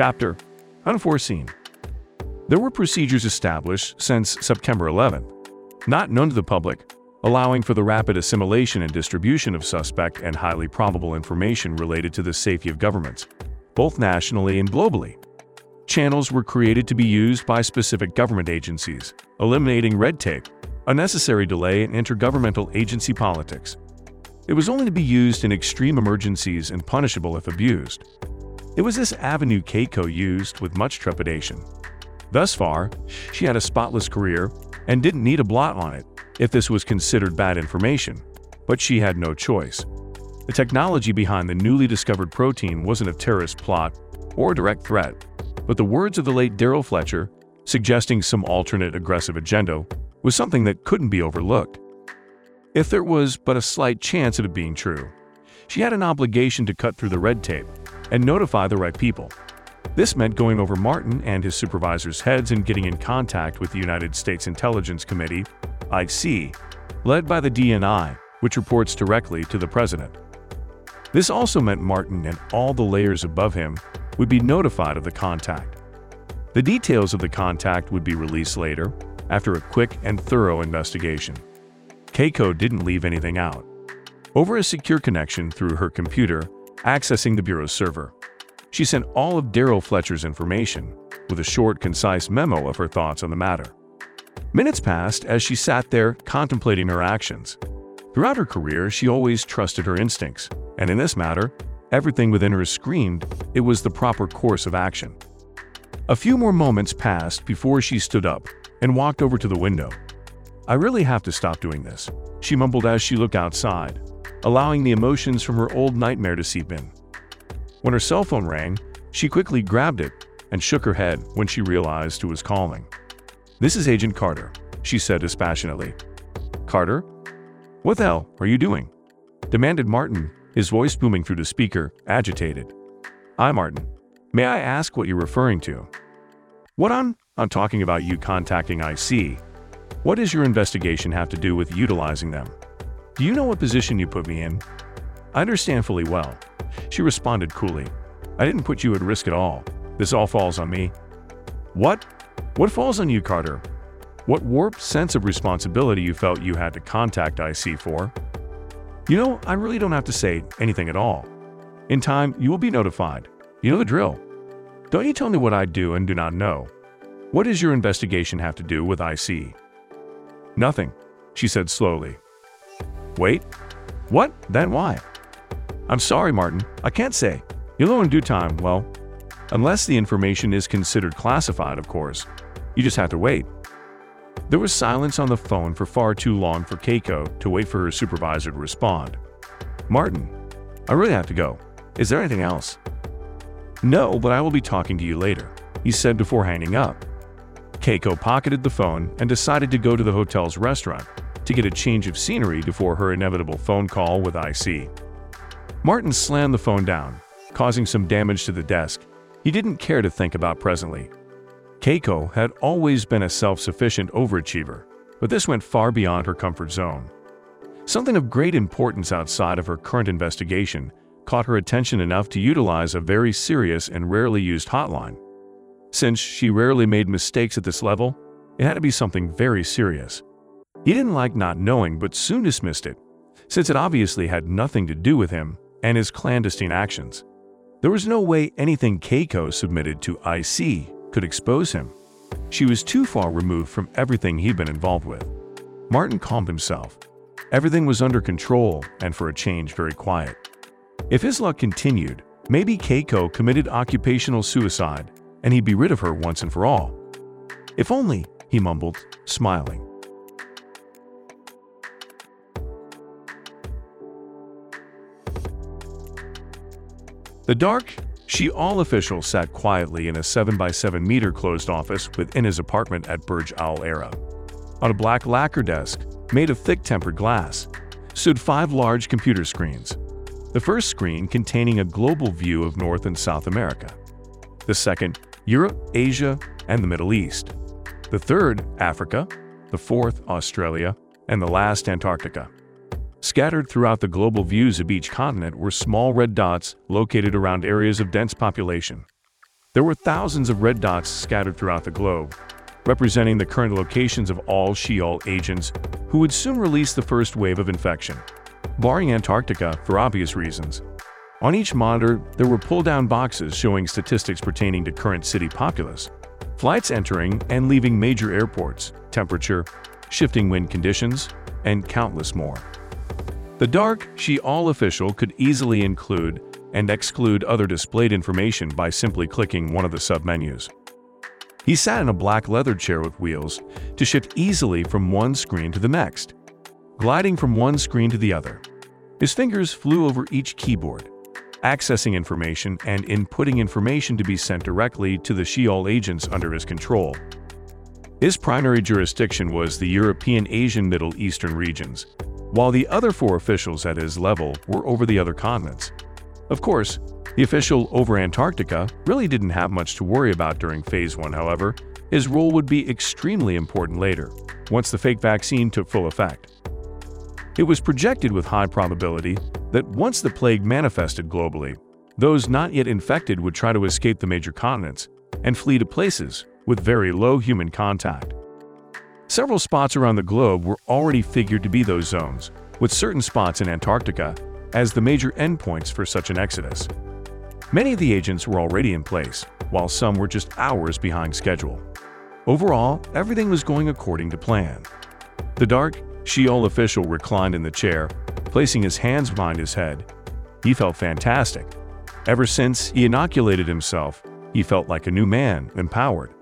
Chapter Unforeseen. There were procedures established since September 11, not known to the public, allowing for the rapid assimilation and distribution of suspect and highly probable information related to the safety of governments, both nationally and globally. Channels were created to be used by specific government agencies, eliminating red tape, unnecessary delay in intergovernmental agency politics. It was only to be used in extreme emergencies and punishable if abused. It was this avenue Keiko used with much trepidation. Thus far, she had a spotless career and didn't need a blot on it if this was considered bad information, but she had no choice. The technology behind the newly discovered protein wasn't a terrorist plot or a direct threat, but the words of the late Daryl Fletcher, suggesting some alternate aggressive agenda, was something that couldn't be overlooked. If there was but a slight chance of it being true, she had an obligation to cut through the red tape and notify the right people. This meant going over Martin and his supervisors' heads and getting in contact with the United States Intelligence Committee IC, led by the DNI, which reports directly to the president. This also meant Martin and all the layers above him would be notified of the contact. The details of the contact would be released later, after a quick and thorough investigation. Keiko didn't leave anything out. Over a secure connection through her computer, accessing the Bureau's server, she sent all of Daryl Fletcher's information, with a short, concise memo of her thoughts on the matter. Minutes passed as she sat there contemplating her actions. Throughout her career, she always trusted her instincts, and in this matter, everything within her screamed it was the proper course of action. A few more moments passed before she stood up and walked over to the window. I really have to stop doing this, she mumbled as she looked outside, allowing the emotions from her old nightmare to seep in. When her cell phone rang, she quickly grabbed it and shook her head when she realized who was calling. This is Agent Carter, she said dispassionately. Carter? What the hell are you doing? demanded Martin, his voice booming through the speaker, agitated. Hi, Martin. May I ask what you're referring to? What on? I'm talking about you contacting IC. What does your investigation have to do with utilizing them? Do you know what position you put me in? I understand fully well. She responded coolly. I didn't put you at risk at all. This all falls on me. What? What falls on you, Carter? What warped sense of responsibility you felt you had to contact IC for? You know, I really don't have to say anything at all. In time, you will be notified. You know the drill. Don't you tell me what I do and do not know. What does your investigation have to do with IC? Nothing, she said slowly. Wait, what? Then why? I'm sorry, Martin. I can't say. You'll know in due time, well, unless the information is considered classified, of course. You just have to wait. There was silence on the phone for far too long for Keiko to wait for her supervisor to respond. Martin, I really have to go. Is there anything else? No, but I will be talking to you later, he said before hanging up. Keiko pocketed the phone and decided to go to the hotel's restaurant to get a change of scenery before her inevitable phone call with IC. Martin slammed the phone down, causing some damage to the desk he didn't care to think about presently. Keiko had always been a self-sufficient overachiever, but this went far beyond her comfort zone. Something of great importance outside of her current investigation caught her attention enough to utilize a very serious and rarely used hotline. Since she rarely made mistakes at this level, it had to be something very serious. He didn't like not knowing but soon dismissed it, since it obviously had nothing to do with him and his clandestine actions. There was no way anything Keiko submitted to IC could expose him. She was too far removed from everything he'd been involved with. Martin calmed himself. Everything was under control and for a change very quiet. If his luck continued, maybe Keiko committed occupational suicide and he'd be rid of her once and for all. If only, he mumbled, smiling. The dark, Sheol official sat quietly in a 7x7 meter closed office within his apartment at Burj Al Arab. On a black lacquer desk, made of thick tempered glass, stood five large computer screens. The first screen containing a global view of North and South America. The second, Europe, Asia, and the Middle East. The third, Africa. The fourth, Australia. And the last, Antarctica. Scattered throughout the global views of each continent were small red dots located around areas of dense population. There were thousands of red dots scattered throughout the globe, representing the current locations of all Sheol agents who would soon release the first wave of infection, barring Antarctica for obvious reasons. On each monitor, there were pull-down boxes showing statistics pertaining to current city populace, flights entering and leaving major airports, temperature, shifting wind conditions, and countless more. The dark Sheol official could easily include and exclude other displayed information by simply clicking one of the submenus. He sat in a black leather chair with wheels to shift easily from one screen to the next, gliding from one screen to the other. His fingers flew over each keyboard, accessing information and inputting information to be sent directly to the Sheol agents under his control. His primary jurisdiction was the European Asian Middle Eastern regions, while the other four officials at his level were over the other continents. Of course, the official over Antarctica really didn't have much to worry about during Phase 1, however, his role would be extremely important later, once the fake vaccine took full effect. It was projected with high probability that once the plague manifested globally, those not yet infected would try to escape the major continents and flee to places with very low human contact. Several spots around the globe were already figured to be those zones, with certain spots in Antarctica as the major endpoints for such an exodus. Many of the agents were already in place, while some were just hours behind schedule. Overall, everything was going according to plan. The dark, Sheol official reclined in the chair, placing his hands behind his head. He felt fantastic. Ever since he inoculated himself, he felt like a new man, empowered.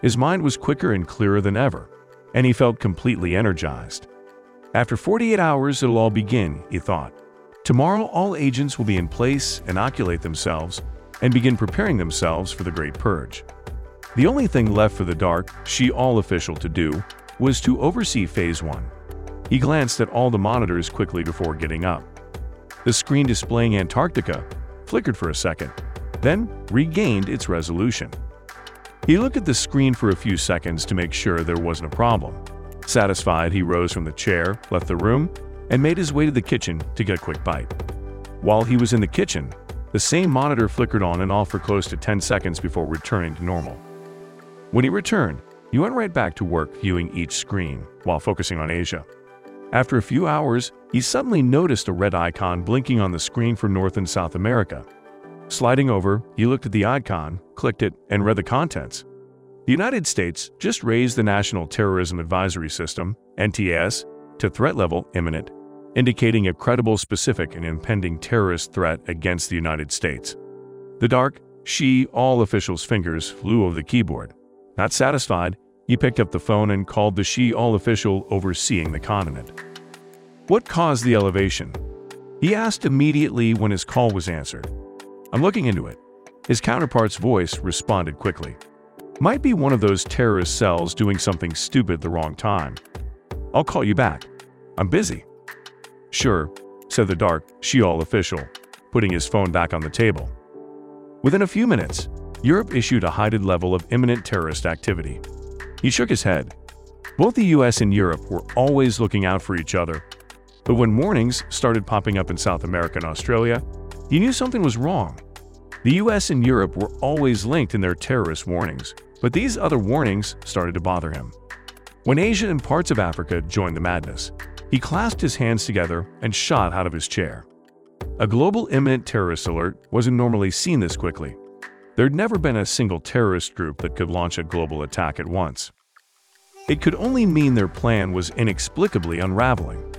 His mind was quicker and clearer than ever, and he felt completely energized. After 48 hours, it'll all begin, he thought. Tomorrow, all agents will be in place, inoculate themselves, and begin preparing themselves for the Great Purge. The only thing left for the Dark, Sheol official to do was to oversee Phase 1. He glanced at all the monitors quickly before getting up. The screen displaying Antarctica flickered for a second, then regained its resolution. He looked at the screen for a few seconds to make sure there wasn't a problem. Satisfied, he rose from the chair, left the room, and made his way to the kitchen to get a quick bite. While he was in the kitchen, the same monitor flickered on and off for close to 10 seconds before returning to normal. When he returned, he went right back to work viewing each screen while focusing on Asia. After a few hours, he suddenly noticed a red icon blinking on the screen for North and South America. Sliding over, he looked at the icon, clicked it, and read the contents. The United States just raised the National Terrorism Advisory System, NTS, to threat level imminent indicating a credible specific and impending terrorist threat against the United States. The dark, Sheol official's fingers flew over the keyboard. Not satisfied, he picked up the phone and called the Sheol official overseeing the continent. What caused the elevation? He asked immediately when his call was answered. I'm looking into it. His counterpart's voice responded quickly. Might be one of those terrorist cells doing something stupid the wrong time. I'll call you back. I'm busy. Sure, said the dark, Sheol official, putting his phone back on the table. Within a few minutes, Europe issued a heightened level of imminent terrorist activity. He shook his head. Both the US and Europe were always looking out for each other. But when warnings started popping up in South America and Australia, he knew something was wrong. The US and Europe were always linked in their terrorist warnings, but these other warnings started to bother him. When Asia and parts of Africa joined the madness, he clasped his hands together and shot out of his chair. A global imminent terrorist alert wasn't normally seen this quickly. There'd never been a single terrorist group that could launch a global attack at once. It could only mean their plan was inexplicably unraveling.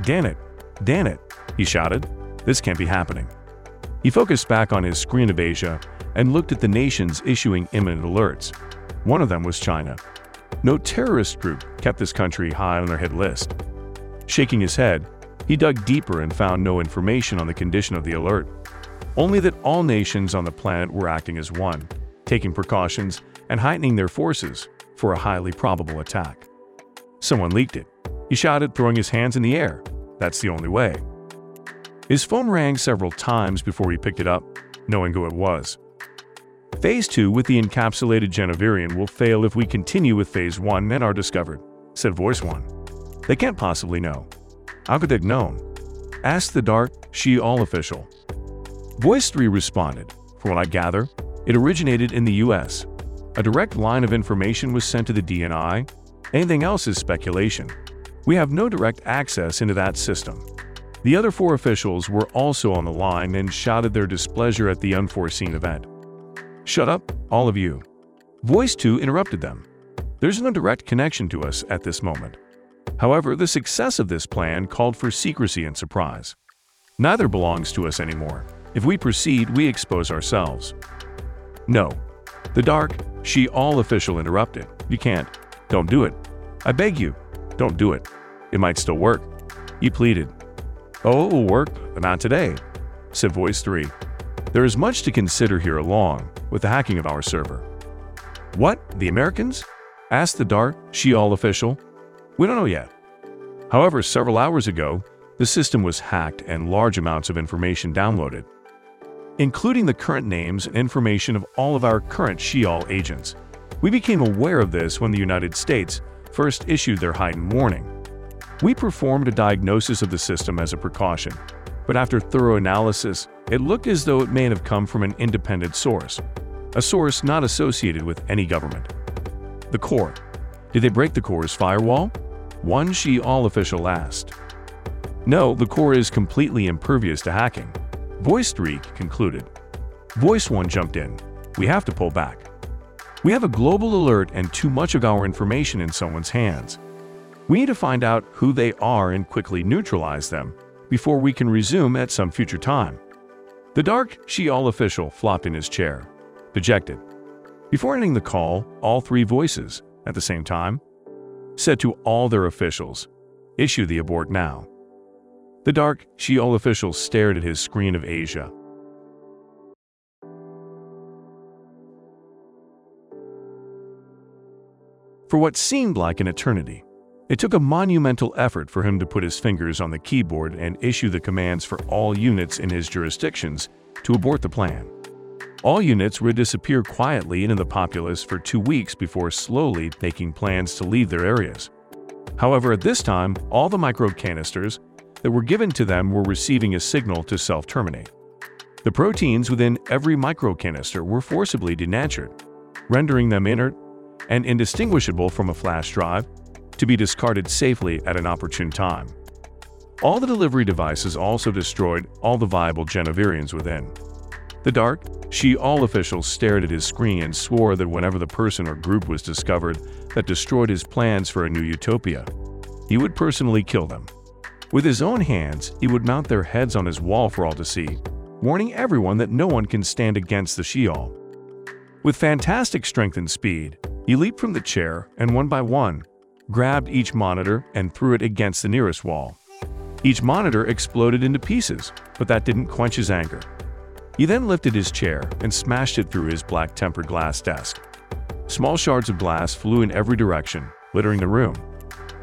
Damn it! Damn it! He shouted. This can't be happening. He focused back on his screen of Asia and looked at the nations issuing imminent alerts. One of them was China. No terrorist group kept this country high on their hit list. Shaking his head, he dug deeper and found no information on the condition of the alert, only that all nations on the planet were acting as one, taking precautions and heightening their forces for a highly probable attack. Someone leaked it. He shouted, throwing his hands in the air. That's the only way. His phone rang several times before he picked it up, knowing who it was. Phase 2 with the encapsulated Genevirion will fail if we continue with Phase 1 and are discovered, said Voice 1. They can't possibly know. How could they have known? Asked the dark Sheol official. Voice 3 responded, From what I gather, It originated in the US. A direct line of information was sent to the DNI. Anything else is speculation. We have no direct access into that system. The other four officials were also on the line and shouted their displeasure at the unforeseen event. Shut up, all of you. Voice 2 interrupted them. There's no direct connection to us at this moment. However, the success of this plan called for secrecy and surprise. Neither belongs to us anymore. If we proceed, we expose ourselves. No. The dark, Sheol official interrupted. You can't. Don't do it. I beg you. Don't do it. It might still work. He pleaded. Oh, it will work, but not today, said Voice 3. There is much to consider here along with the hacking of our server. What? The Americans? asked the Dart, Sheol official. We don't know yet. However, several hours ago, the system was hacked and large amounts of information downloaded, including the current names and information of all of our current Sheol agents. We became aware of this when the United States first issued their heightened warning. We performed a diagnosis of the system as a precaution, but after thorough analysis, it looked as though it may have come from an independent source, a source not associated with any government. The core. Did they break the core's firewall? One Sheol official asked. No, the core is completely impervious to hacking. Voice 3 concluded. Voice 1 jumped in. We have to pull back. We have a global alert and too much of our information in someone's hands. We need to find out who they are and quickly neutralize them before we can resume at some future time. The dark Sheol official flopped in his chair, dejected. Before ending the call, all three voices, at the same time, said to all their officials, issue the abort now. The dark Sheol official stared at his screen of Asia. For what seemed like an eternity, it took a monumental effort for him to put his fingers on the keyboard and issue the commands for all units in his jurisdictions to abort the plan. All units would disappear quietly into the populace for two weeks before slowly making plans to leave their areas. However, at this time, all the micro canisters that were given to them were receiving a signal to self-terminate. The proteins within every micro canister were forcibly denatured, rendering them inert and indistinguishable from a flash drive to be discarded safely at an opportune time. All the delivery devices also destroyed all the viable Genevirions within. The dark, Sheol officials stared at his screen and swore that whenever the person or group was discovered that destroyed his plans for a new utopia, he would personally kill them. With his own hands, he would mount their heads on his wall for all to see, warning everyone that no one can stand against the Sheol. With fantastic strength and speed, he leaped from the chair and one by one, grabbed each monitor and threw it against the nearest wall. Each monitor exploded into pieces, but that didn't quench his anger. He then lifted his chair and smashed it through his black tempered glass desk. Small shards of glass flew in every direction, littering the room.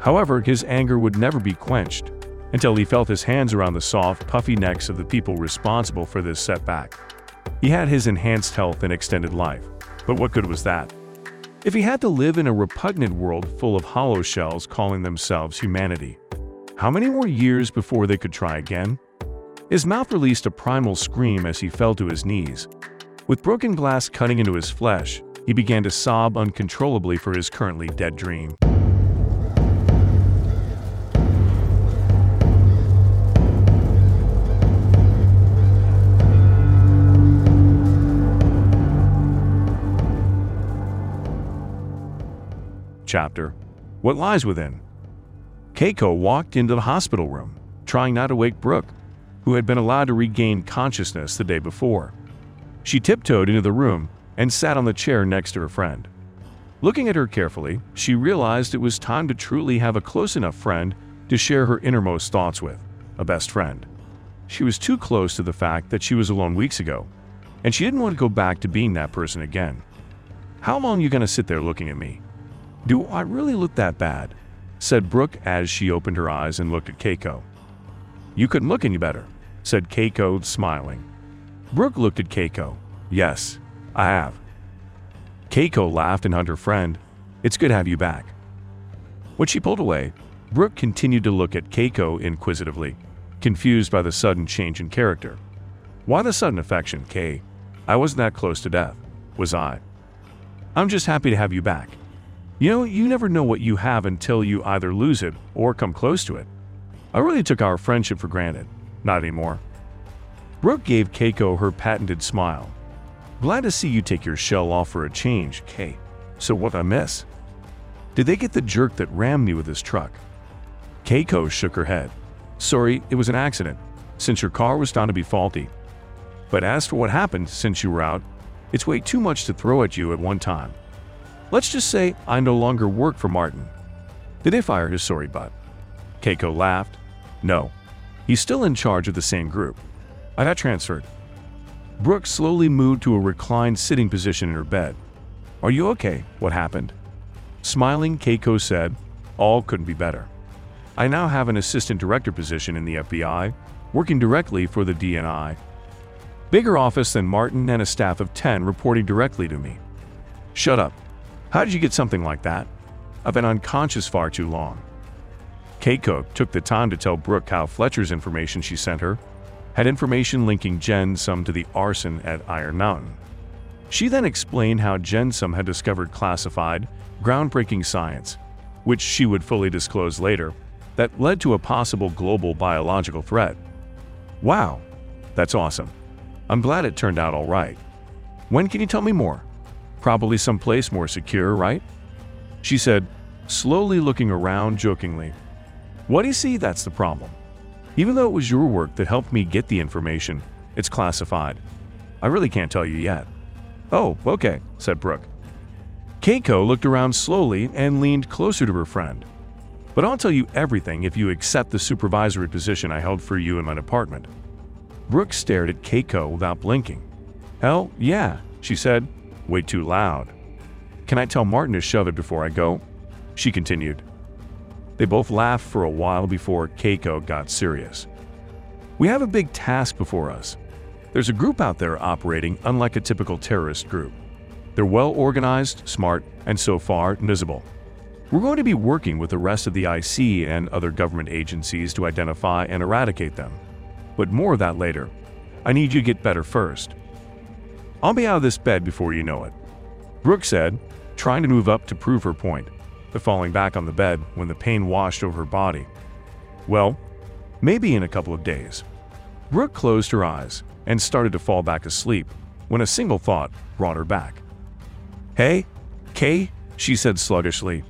However, his anger would never be quenched until he felt his hands around the soft, puffy necks of the people responsible for this setback. He had his enhanced health and extended life, but what good was that? If he had to live in a repugnant world full of hollow shells calling themselves humanity, how many more years before they could try again? His mouth released a primal scream as he fell to his knees. With broken glass cutting into his flesh, he began to sob uncontrollably for his currently dead dream. Chapter, What Lies Within. Keiko walked into the hospital room, trying not to wake Brooke, who had been allowed to regain consciousness the day before. She tiptoed into the room and sat on the chair next to her friend. Looking at her carefully, she realized it was time to truly have a close enough friend to share her innermost thoughts with, a best friend. She was too close to the fact that she was alone weeks ago, and she didn't want to go back to being that person again. How long you gonna sit there looking at me? Do I really look that bad? said Brooke as she opened her eyes and looked at Keiko. You couldn't look any better, said Keiko, smiling. Brooke looked at Keiko. Yes, I have. Keiko laughed and hugged her friend. It's good to have you back. When she pulled away, Brooke continued to look at Keiko inquisitively, confused by the sudden change in character. Why the sudden affection, Kay? I wasn't that close to death. was I. I'm just happy to have you back. You know, you never know what you have until you either lose it or come close to it. I really took our friendship for granted. Not anymore. Brooke gave Keiko her patented smile. Glad to see you take your shell off for a change, Kay. So what I miss? Did they get the jerk that rammed me with his truck? Keiko shook her head. Sorry, it was an accident, since your car was found to be faulty. But as for what happened since you were out, it's way too much to throw at you at one time. Let's just say I no longer work for Martin. Did they fire his sorry butt? Keiko laughed. No. He's still in charge of the same group. I got transferred. Brooke slowly moved to a reclined sitting position in her bed. Are you okay? What happened? Smiling, Keiko said, All couldn't be better. I now have an assistant director position in the FBI, working directly for the DNI. Bigger office than Martin and a staff of 10 reporting directly to me. Shut up. How did you get something like that? I've been unconscious far too long. Keiko took the time to tell Brooke how Fletcher's information she sent her had information linking Jensum to the arson at Iron Mountain. She then explained how Jensum had discovered classified, groundbreaking science, which she would fully disclose later, that led to a possible global biological threat. Wow, that's awesome. I'm glad it turned out all right. When can you tell me more? Probably someplace more secure, right? She said, slowly looking around jokingly. What do you see? That's the problem. Even though it was your work that helped me get the information, it's classified. I really can't tell you yet. Oh, okay, said Brooke. Keiko looked around slowly and leaned closer to her friend. But I'll tell you everything if you accept the supervisory position I held for you in my department. Brooke stared at Keiko without blinking. Hell, yeah, she said, way too loud. Can I tell Martin to shove it before I go? She continued. They both laughed for a while before Keiko got serious. We have a big task before us. There's a group out there operating unlike a typical terrorist group. They're well organized, smart, and so far invisible. We're going to be working with the rest of the IC and other government agencies to identify and eradicate them. But more of that later. I need you to get better first. I'll be out of this bed before you know it. Brooke said, trying to move up to prove her point but falling back on the bed when the pain washed over her body. Well, maybe in a couple of days. Brooke closed her eyes and started to fall back asleep when a single thought brought her back. Hey, Kay, she said sluggishly.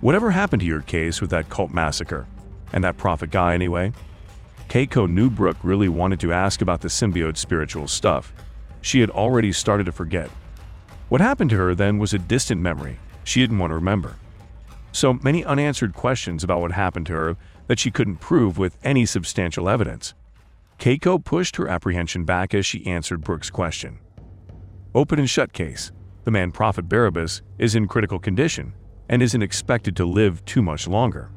Whatever happened to your case with that cult massacre? And that prophet guy, anyway? Keiko knew Brooke really wanted to ask about the symbiote spiritual stuff. She had already started to forget. What happened to her then was a distant memory she didn't want to remember so many unanswered questions about what happened to her that she couldn't prove with any substantial evidence. Keiko pushed her apprehension back as she answered Brooke's question. Open and shut case. The man Prophet Barabus is in critical condition and isn't expected to live too much longer.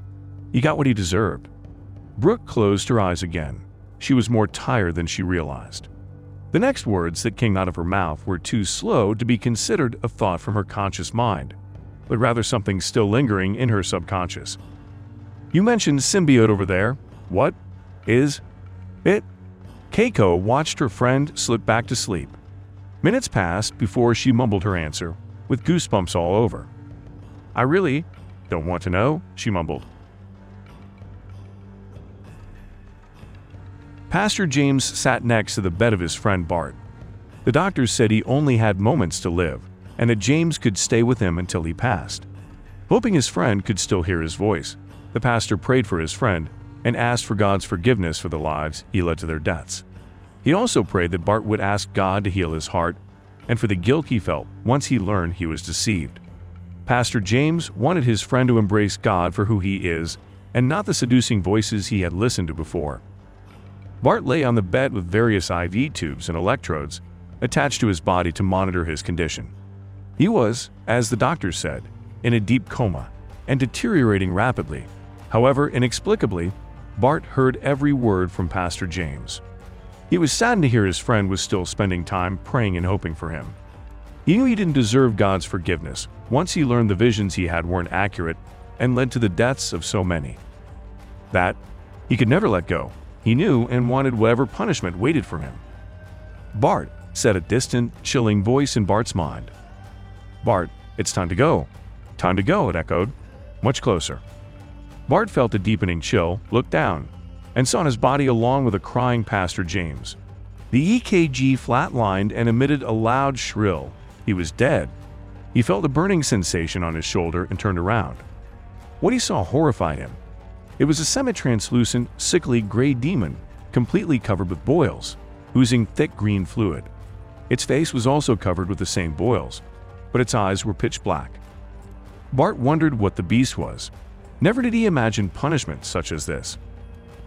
He got what he deserved. Brooke closed her eyes again. She was more tired than she realized. The next words that came out of her mouth were too slow to be considered a thought from her conscious mind but rather something still lingering in her subconscious. You mentioned symbiote over there. What? Is? It? Keiko watched her friend slip back to sleep. Minutes passed before she mumbled her answer, with goosebumps all over. I really don't want to know, she mumbled. Pastor James sat next to the bed of his friend Bart. The doctors said he only had moments to live, and that James could stay with him until he passed. Hoping his friend could still hear his voice, the pastor prayed for his friend and asked for God's forgiveness for the lives he led to their deaths. He also prayed that Bart would ask God to heal his heart and for the guilt he felt once he learned he was deceived. Pastor James wanted his friend to embrace God for who he is and not the seducing voices he had listened to before. Bart lay on the bed with various IV tubes and electrodes attached to his body to monitor his condition. He was, as the doctors said, in a deep coma and deteriorating rapidly. However, inexplicably, Bart heard every word from Pastor James. He was saddened to hear his friend was still spending time praying and hoping for him. He knew he didn't deserve God's forgiveness once he learned the visions he had weren't accurate and led to the deaths of so many. That he could never let go. He knew and wanted whatever punishment waited for him. Bart, said a distant, chilling voice in Bart's mind. Bart, it's time to go. Time to go, it echoed, much closer. Bart felt a deepening chill, looked down, and saw his body along with a crying Pastor James. The EKG flatlined and emitted a loud shrill. He was dead. He felt a burning sensation on his shoulder and turned around. What he saw horrified him. It was a semi-translucent, sickly gray demon, completely covered with boils, oozing thick green fluid. Its face was also covered with the same boils, but its eyes were pitch black. Bart wondered what the beast was. Never did he imagine punishment such as this.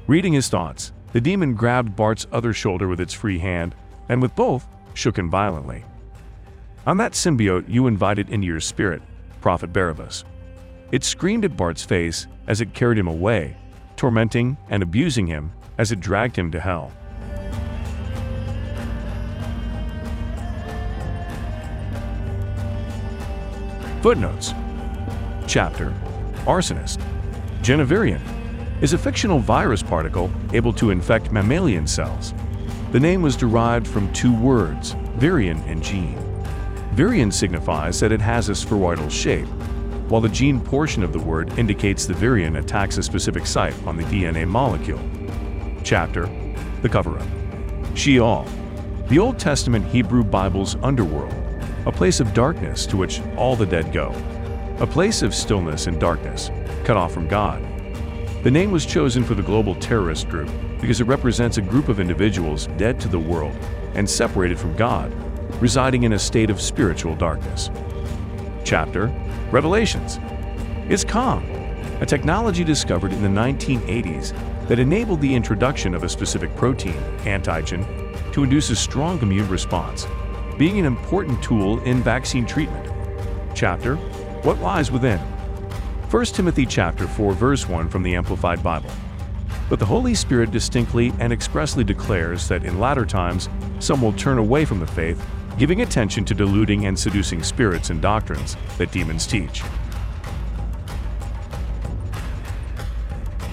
Reading his thoughts, the demon grabbed Bart's other shoulder with its free hand, and with both, shook him violently. On that symbiote you invited into your spirit, Prophet Barabus. It screamed at Bart's face as it carried him away, tormenting and abusing him as it dragged him to hell. Footnotes Chapter Arsonist Genevirion is a fictional virus particle able to infect mammalian cells. The name was derived from two words, virion and gene. Virion signifies that it has a spheroidal shape, while the gene portion of the word indicates the virion attacks a specific site on the DNA molecule. Chapter The Cover-Up Sheol, the Old Testament Hebrew Bible's underworld, a place of darkness to which all the dead go, a place of stillness and darkness, cut off from God. The name was chosen for the global terrorist group because it represents a group of individuals dead to the world and separated from God, residing in a state of spiritual darkness. Chapter Revelations ISCOM, a technology discovered in the 1980s that enabled the introduction of a specific protein, antigen, to induce a strong immune response, being an important tool in vaccine treatment. Chapter What Lies Within 1 Timothy chapter 4 verse 1 from the Amplified Bible. But the Holy Spirit distinctly and expressly declares that in latter times some will turn away from the faith giving attention to deluding and seducing spirits and doctrines that demons teach.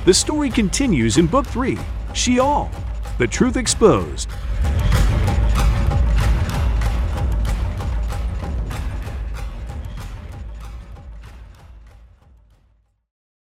The story continues in Book 3, Sheol, The Truth Exposed,